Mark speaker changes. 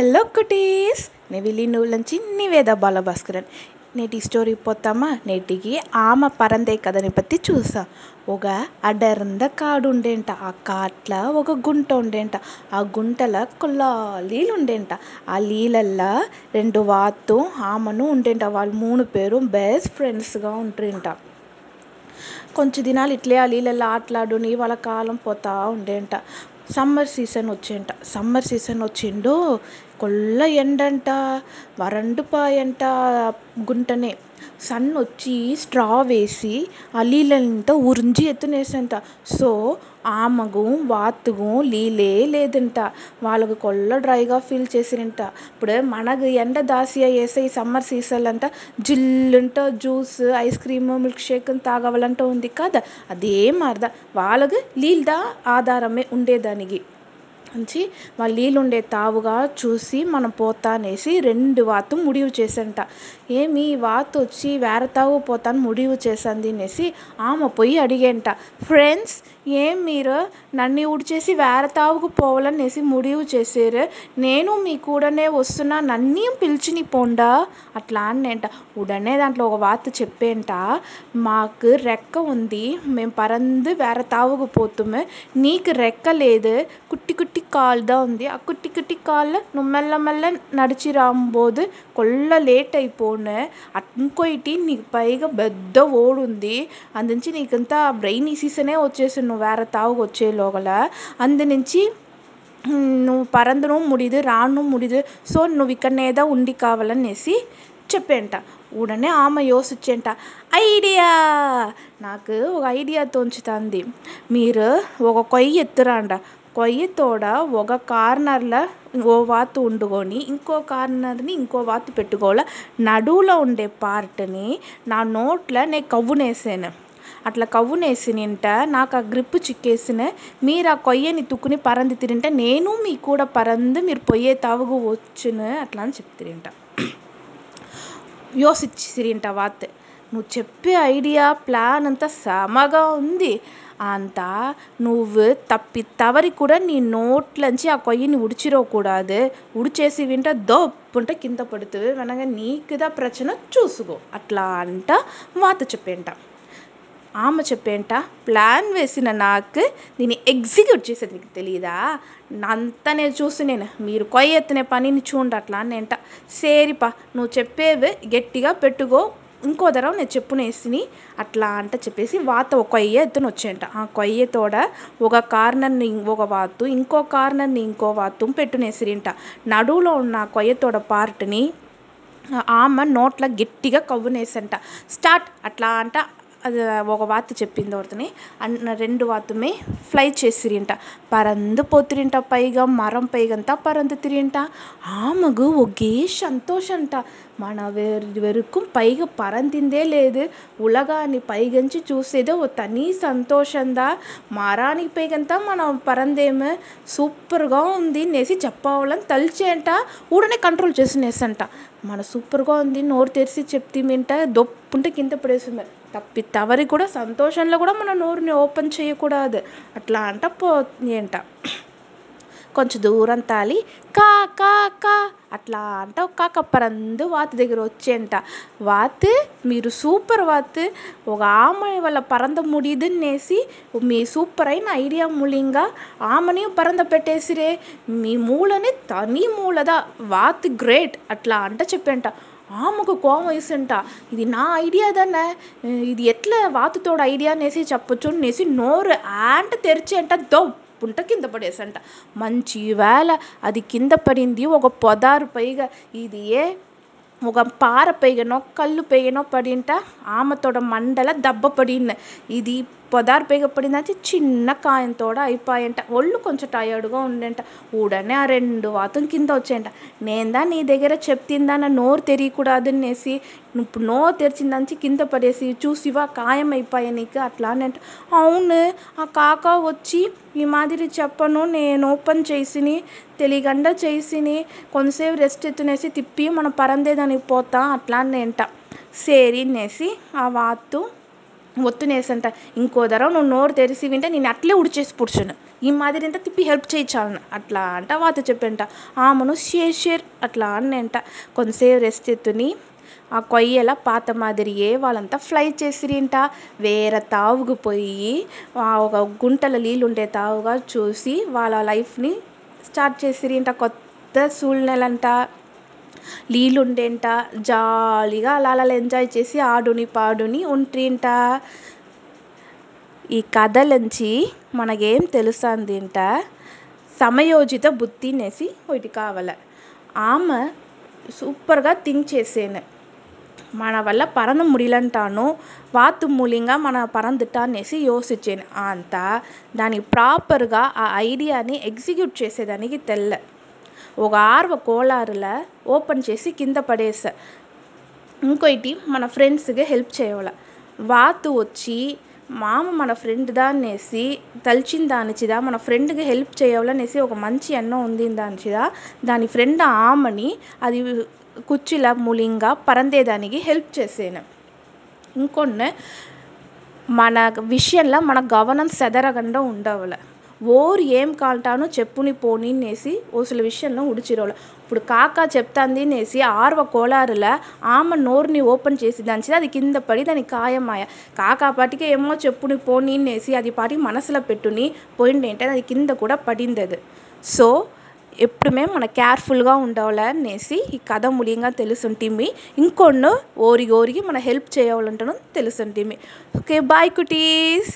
Speaker 1: Hello cuties നെവിലി നൂലഞ്ചിൻ നിവേദ ബാലഭാസ്കരൻ నేటి స్టోరీ పోతామా? నేటికి ఆమె పరందే కథని పత్తి చూసా ఒక అడరంద కాడు ఉండేంట ఆ కాట్ల ఒక గుంట ఉండేంట ఆ గుంటల కొల్లా నీళ్ళు ఉండేంట ఆ నీళ్ళల్లో రెండు వాత్తు ఆమెను ఉండేంట వాళ్ళు మూడు పేరు బెస్ట్ ఫ్రెండ్స్గా ఉంటుంట కొంచెం దినాలు ఇట్లే ఆ నీళ్ళల్లో ఆటలాడుని వాళ్ళ కాలం పోతూ ఉండేంట. సమ్మర్ సీజన్ వచ్చేంట. సమ్మర్ సీజన్ వచ్చిండు కొల్ల ఎండంట వరండు పాయంట గుంటనే. సన్ వచ్చి స్ట్రా వేసి ఆ నీళ్ళంతా ఉరించి ఎత్తునేసంట. సో ఆమెకు వాత్తుకు నీళ్ళే లేదంట. వాళ్ళకు కొల్ల డ్రైగా ఫీల్ చేసిరంట. ఇప్పుడు మనకు ఎండ దాసి వేసే ఈ సమ్మర్ సీజన్ అంతా జిల్లుంట juice ice cream milkshake తాగవాలంట ఉంది కదా. అదే మారిదా. వాళ్ళకు నీళ్ళ ఆధారమే ఉండేదానికి. మంచి వాళ్ళు నీళ్ళు ఉండే తావుగా చూసి మనం పోతానేసి రెండు వాతు ముడివు చేసంట. ఏమి వాతు వచ్చి వేరే తావు పోతాను ముడివు చేసింది అనేసి ఆమె పోయి అడిగేంట. ఫ్రెండ్స్ ఏం మీరు నన్ను చేసి వేరే తావుకు పోవాలనేసి ముడివు చేసారు నేను మీ కూడనే వస్తున్నా నన్నీ పిలిచిని పోండా? అట్లా అనేంట ఉడనే దాంట్లో ఒక వార్త చెప్పేంట. మాకు రెక్క ఉంది మేము పరందు వేరే తావుకు పోతుము. నీకు రెక్క లేదు కుట్టి కుట్టి కాలుదా ఉంది. ఆ కుట్టి కుట్టి కాళ్ళ నువ్వు మెల్ల మెల్ల నడిచి రాంబోదు. కొల్ల లేట్ అయిపోను ఇంకోటి నీకు పైగా పెద్ద ఓడుంది. అందునుంచి నీకంతా బ్రెయిన్ ఇసీసనే వచ్చేసి నువ్వు వేరే తావుకు వచ్చే లోగల. నువ్వు పరందును ముడిదు రాను ముడిదు సో నువ్వు ఇక్కడనేదా ఉండి కావాలనేసి చెప్పేంట. ఉడనే ఆమె యోసించేంట ఐడియా! నాకు ఒక ఐడియా తోచుతుంది. మీరు ఒక కొయ్య ఎత్తురాండ. కొయ్యతోడ ఒక కార్నర్లో ఓ వాతు వండుకొని ఇంకో కార్నర్ని ఇంకో వాతు పెట్టుకోవాలి. నడువులో ఉండే పార్ట్ని నా నోట్లో నేను కవ్వునేసాను. అట్లా కవ్వునేసినింట నాకు ఆ గ్రిప్పు చిక్కేసిన మీరు ఆ కొయ్యని తుక్కుని పరంది తిరింటే నేను మీ కూడా పరందు మీరు పొయ్యే తావుగు వచ్చును అట్లా అని చెప్తిరింట యోసిచ్చిరింట వాత్ నువ్వు చెప్పే ఐడియా ప్లాన్ అంతా సమగా ఉంది. అంతా నువ్వు తప్పి తవరి కూడా నీ నోట్లోంచి ఆ కొయ్యని ఉడిచిరకూడదు ఉడిచేసి వింట దోప్పుంటే కింద పడుతుంది. వెనక నీకుదా ప్రచన చూసుకో. అట్లా అంట వాత చెప్పేంట. ఆమె చెప్పేంట ప్లాన్ వేసిన నాకు దీన్ని ఎగ్జిక్యూట్ చేసేది నీకు తెలియదా అంతనే నేను చూసి నేను మీరు కొయ్య ఎత్తినే పనిని చూడండి అట్లా అనేంట సేరిపా నువ్వు చెప్పేవి గట్టిగా పెట్టుకో ఇంకో ధర నేను చెప్పునేసిని అట్లా అంట చెప్పేసి వాత ఒక కొయ్య ఎత్తున వచ్చేంట. ఆ కొయ్యతోడ ఒక కార్నర్ని ఒక వాతు ఇంకో కార్నర్ని ఇంకో వాతు పెట్టునేసిరింట నడువులో ఉన్న కొయ్య తోడ పార్ట్ని ఆమె నోట్లో గట్టిగా కవ్వునేసంట. స్టార్ట్! అట్లా అంట. అది ఒక వాతు చెప్పింది ఒకటిని రెండు వాతుమే ఫ్లై చేసిరింట పరందు పోతిరింట పైగా మరం పైగంతా పరందు తిరింట. ఆమెకు ఒకే సంతోషంట. మన వెరుకు పైగా పరందిందే లేదు. ఉలగాన్ని పైగంచి చూసేదే ఓ తని సంతోషందా? మరానికి పైగంతా మనం పరందేము సూపర్గా ఉంది అనేసి చెప్పవాలని తలిచేంట ఊడనే కంట్రోల్ చేసినేసంట మన సూపర్గా ఉంది నోరు తెరిచి చెప్తిమింట దొప్పుంటే కింద పడేసింది తప్పి తవరి కూడా సంతోషంలో కూడా మన నోరుని ఓపెన్ చేయకూడదు. అట్లా అంట పోయేంట కొంచెం దూరం తాలి. కా కా కా. అట్లా అంట. కాక పరందు వాత్ దగ్గర వచ్చేంట వాత్ మీరు సూపర్ వాత్. ఒక ఆమె వాళ్ళ పరంద ముడిదనేసి మీ సూపర్ అయిన ఐడియా మూలింగా ఆమెని పరంద పెట్టేసిరే. మీ మూలని తని మూలదా. వాత్ గ్రేట్. అట్లా అంట చెప్పేంట ఆమెకు కోపం వేసింట. ఇది నా ఐడియా దానే ఇది ఎట్లా వాతుతోడ ఐడియా అనేసి చెప్పొచ్చు అనేసి నోరు ఆంట తెరిచేంట పుంట కింద పడేసంట. మంచి వేళ అది కింద పడింది. ఒక పొదారు పైగా ఇది ఏ? ఒక పార పైగనో కళ్ళు పైగనో పడింట. ఆమె తోడ మండల దెబ్బ పడిన ఇది పొదారు పైగా చిన్న కాయంతోడ అయిపోయంట. ఒళ్ళు కొంచెం టయర్డ్గా ఉండేంట. ఉడనే ఆ రెండు వాతులు కింద వచ్చేయంట. నేందా నీ దగ్గర చెప్తిందా నా నోరు తెరియకూడదు అనేసి ఇప్పుడు నోరు తెరిచిందని కింద పడేసి చూసివా కాయం అయిపోయా నీకు అట్లా అని అంట అవును ఆ కాక వచ్చి ఈ మాదిరి చెప్పను నేను ఓపెన్ చేసిని తెలియకుండా చేసిని కొంతసేపు రెస్ట్ ఎత్తునేసి తిప్పి మనం పరందేదానికి పోతా అట్లా అనేంట. సేరి అనేసి ఆ వాతు ఒత్తునేసంట ఇంకో ధర నువ్వు నోరు తెరిసి వింటే నేను అట్లే ఉడిచేసి పుడ్చును. ఈ మాదిరి అంతా తిప్పి హెల్ప్ చేయించాలను అట్లా అంట వాత చెప్పంట. ఆమెను షేర్ షేర్ అట్లా అన్నంట. కొంతసేపు రెస్ట్ ఎత్తుని ఆ కొయ్యల పాత మాదిరియే వాళ్ళంతా ఫ్లై చేసిరింట. వేరే తావుకు పోయి ఒక గుంటలో నీళ్ళు ఉండే తావుగా చూసి వాళ్ళ లైఫ్ని స్టార్ట్ చేసిరింట. కొత్త సూழ்నెలంట నీళ్ళు ఉండేంట జాలీగా అలా ఎంజాయ్ చేసి ఆడుని పాడుని ఉంట్రింట. ఈ కథలోంచి మనకేం తెలుస్తుందింట సమయోజిత బుద్ధి బుద్ధినేసి ఒకటి కావాల. ఆమె సూపర్గా థింక్ చేసేను. మన వల్ల పరన ముడిలంటాను వాతు మూలింగా మన పరందిట్టానేసి యోచించేను అంతా దాని ప్రాపర్గా ఆ ఐడియాని ఎగ్జిక్యూట్ చేసేదానికి తెల్ల. ఒక ఆర్వ కోలారుల ఓపెన్ చేసి కింద పడేసా. ఇంకోటి మన ఫ్రెండ్స్కి హెల్ప్ చేయవల. వాతు వచ్చి మామ మన ఫ్రెండ్ అనేసి తలిచిన దానిచిదా మన ఫ్రెండ్కి హెల్ప్ చేయాలనేసి ఒక మంచి ఎన్నో ఉంది దానిచిదా దాని ఫ్రెండ్ ఆమని అది కుచ్చిల మూలింగా పరందేదానికి హెల్ప్ చేసేను. ఇంకొన్ని మన విషయంలో మన గమనం సెదరకుండా ఉండవల. ఓరు ఏం కాంటానో చెప్పుని పోని అనేసి ఓసుల విషయంలో ఉడిచిరోళ్ళు ఇప్పుడు కాకా చెప్తాంది అనేసి ఆర్వ కోలారుల ఆమె నోరుని ఓపెన్ చేసి దానిచిదా అది కింద పడి దానికి కాయమాయ కాకా పాటికి ఏమో చెప్పుని పోని అనేసి అది పాటికి మనసులో పెట్టుని పోయిండేంటే అది కింద కూడా పడింది అది సో ఎప్పుడుమే మన కేర్ఫుల్గా ఉండాలి అనేసి ఈ కథ మూలంగా తెలుసుంటిమి ఇంకొన్ని ఓరికి ఓరికి మన హెల్ప్ చేయాలంటను తెలుసుంటిమి ఓకే బాయ్ కుటీస్